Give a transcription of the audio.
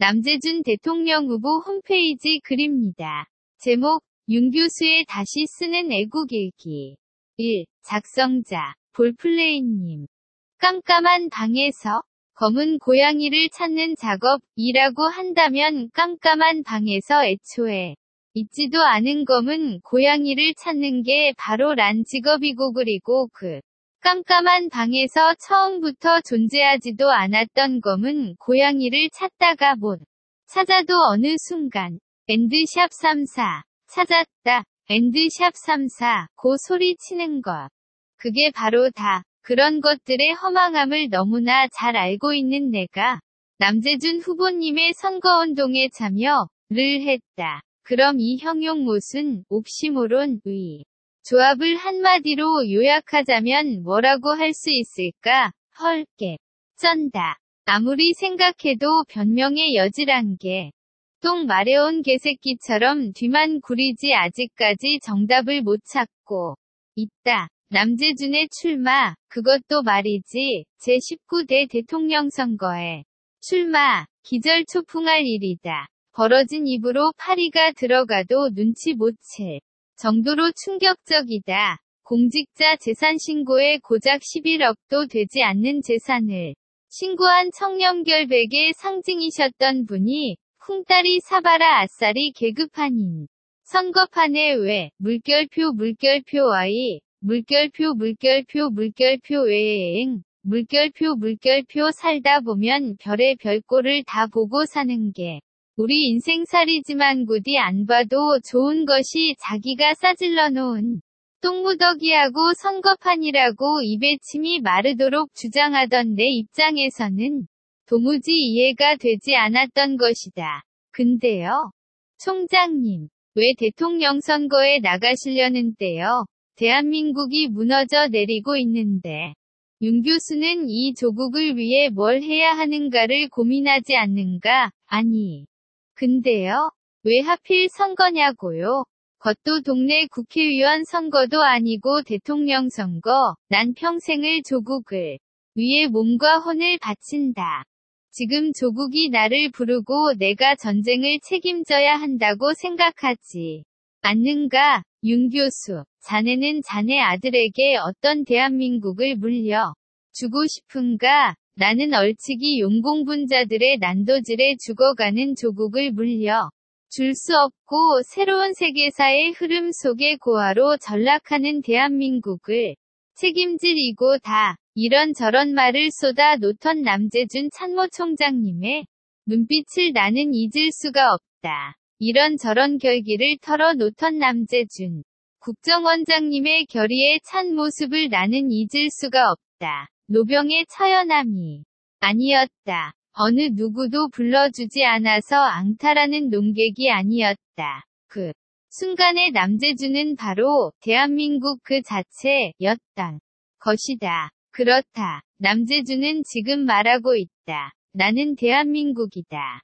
남재준 대통령 후보 홈페이지 글입니다. 제목, 윤 교수의 다시 쓰는 애국일기. 1. 작성자, 볼플레이님. 깜깜한 방에서 검은 고양이를 찾는 작업이라고 한다면 깜깜한 방에서 애초에 있지도 않은 검은 고양이를 찾는 게 바로 란 직업이고 그리고 그 깜깜한 방에서 처음부터 존재하지도 않았던 검은 고양이를 찾다가 못 찾아도 어느 순간 엔드샵 34 찾았다. 엔드샵 34 고 소리치는 것. 그게 바로 다. 그런 것들의 허망함을 너무나 잘 알고 있는 내가 남재준 후보님의 선거운동에 참여를 했다. 그럼 이 형용못은 옥시모론 의 조합을 한마디로 요약하자면 뭐라고 할 수 있을까? 헐게. 쩐다. 아무리 생각해도 변명의 여지란 게. 똥 마려운 개새끼처럼 뒤만 구리지 아직까지 정답을 못 찾고 있다. 남재준의 출마, 그것도 말이지, 제19대 대통령 선거에 출마, 기절 초풍할 일이다. 벌어진 입으로 파리가 들어가도 눈치 못 챌. 정도로 충격적이다. 공직자 재산 신고에 고작 11억도 되지 않는 재산을 신고한 청렴결백의 상징이셨던 분이 쿵따리 사바라 아싸리 계급판인 선거판에 왜 물결표 물결표와의 물결표 물결표 물결표 외행 물결표 물결표 살다 보면 별의 별꼴을 다 보고 사는 게 우리 인생살이지만 굳이 안 봐도 좋은 것이 자기가 싸질러 놓은 똥무더기하고 선거판이라고 입에 침이 마르도록 주장하던 내 입장에서는 도무지 이해가 되지 않았던 것이다. 근데요. 총장님, 왜 대통령 선거에 나가시려는 때요? 대한민국이 무너져 내리고 있는데. 윤 교수는 이 조국을 위해 뭘 해야 하는가를 고민하지 않는가? 아니. 근데요? 왜 하필 선거냐고요? 그것도 동네 국회의원 선거도 아니고 대통령 선거. 난 평생을 조국을 위해 몸과 혼을 바친다. 지금 조국이 나를 부르고 내가 전쟁을 책임져야 한다고 생각하지. 않는가? 윤 교수. 자네는 자네 아들에게 어떤 대한민국을 물려 주고 싶은가? 나는 얼치기 용공분자들의 난도질에 죽어가는 조국을 물려 줄 수 없고 새로운 세계사의 흐름 속에 고아로 전락하는 대한민국을 책임질 이고 다 이런저런 말을 쏟아 놓던 남재준 참모 총장님의 눈빛을 나는 잊을 수가 없다. 이런저런 결기를 털어 놓던 남재준 국정원장님의 결의에 찬 모습을 나는 잊을 수가 없다. 노병의 처연함이 아니었다. 어느 누구도 불러주지 않아서 앙탈하는 농객이 아니었다. 그 순간의 남재주는 바로 대한민국 그 자체였던 것이다. 그렇다. 남재주는 지금 말하고 있다. 나는 대한민국이다.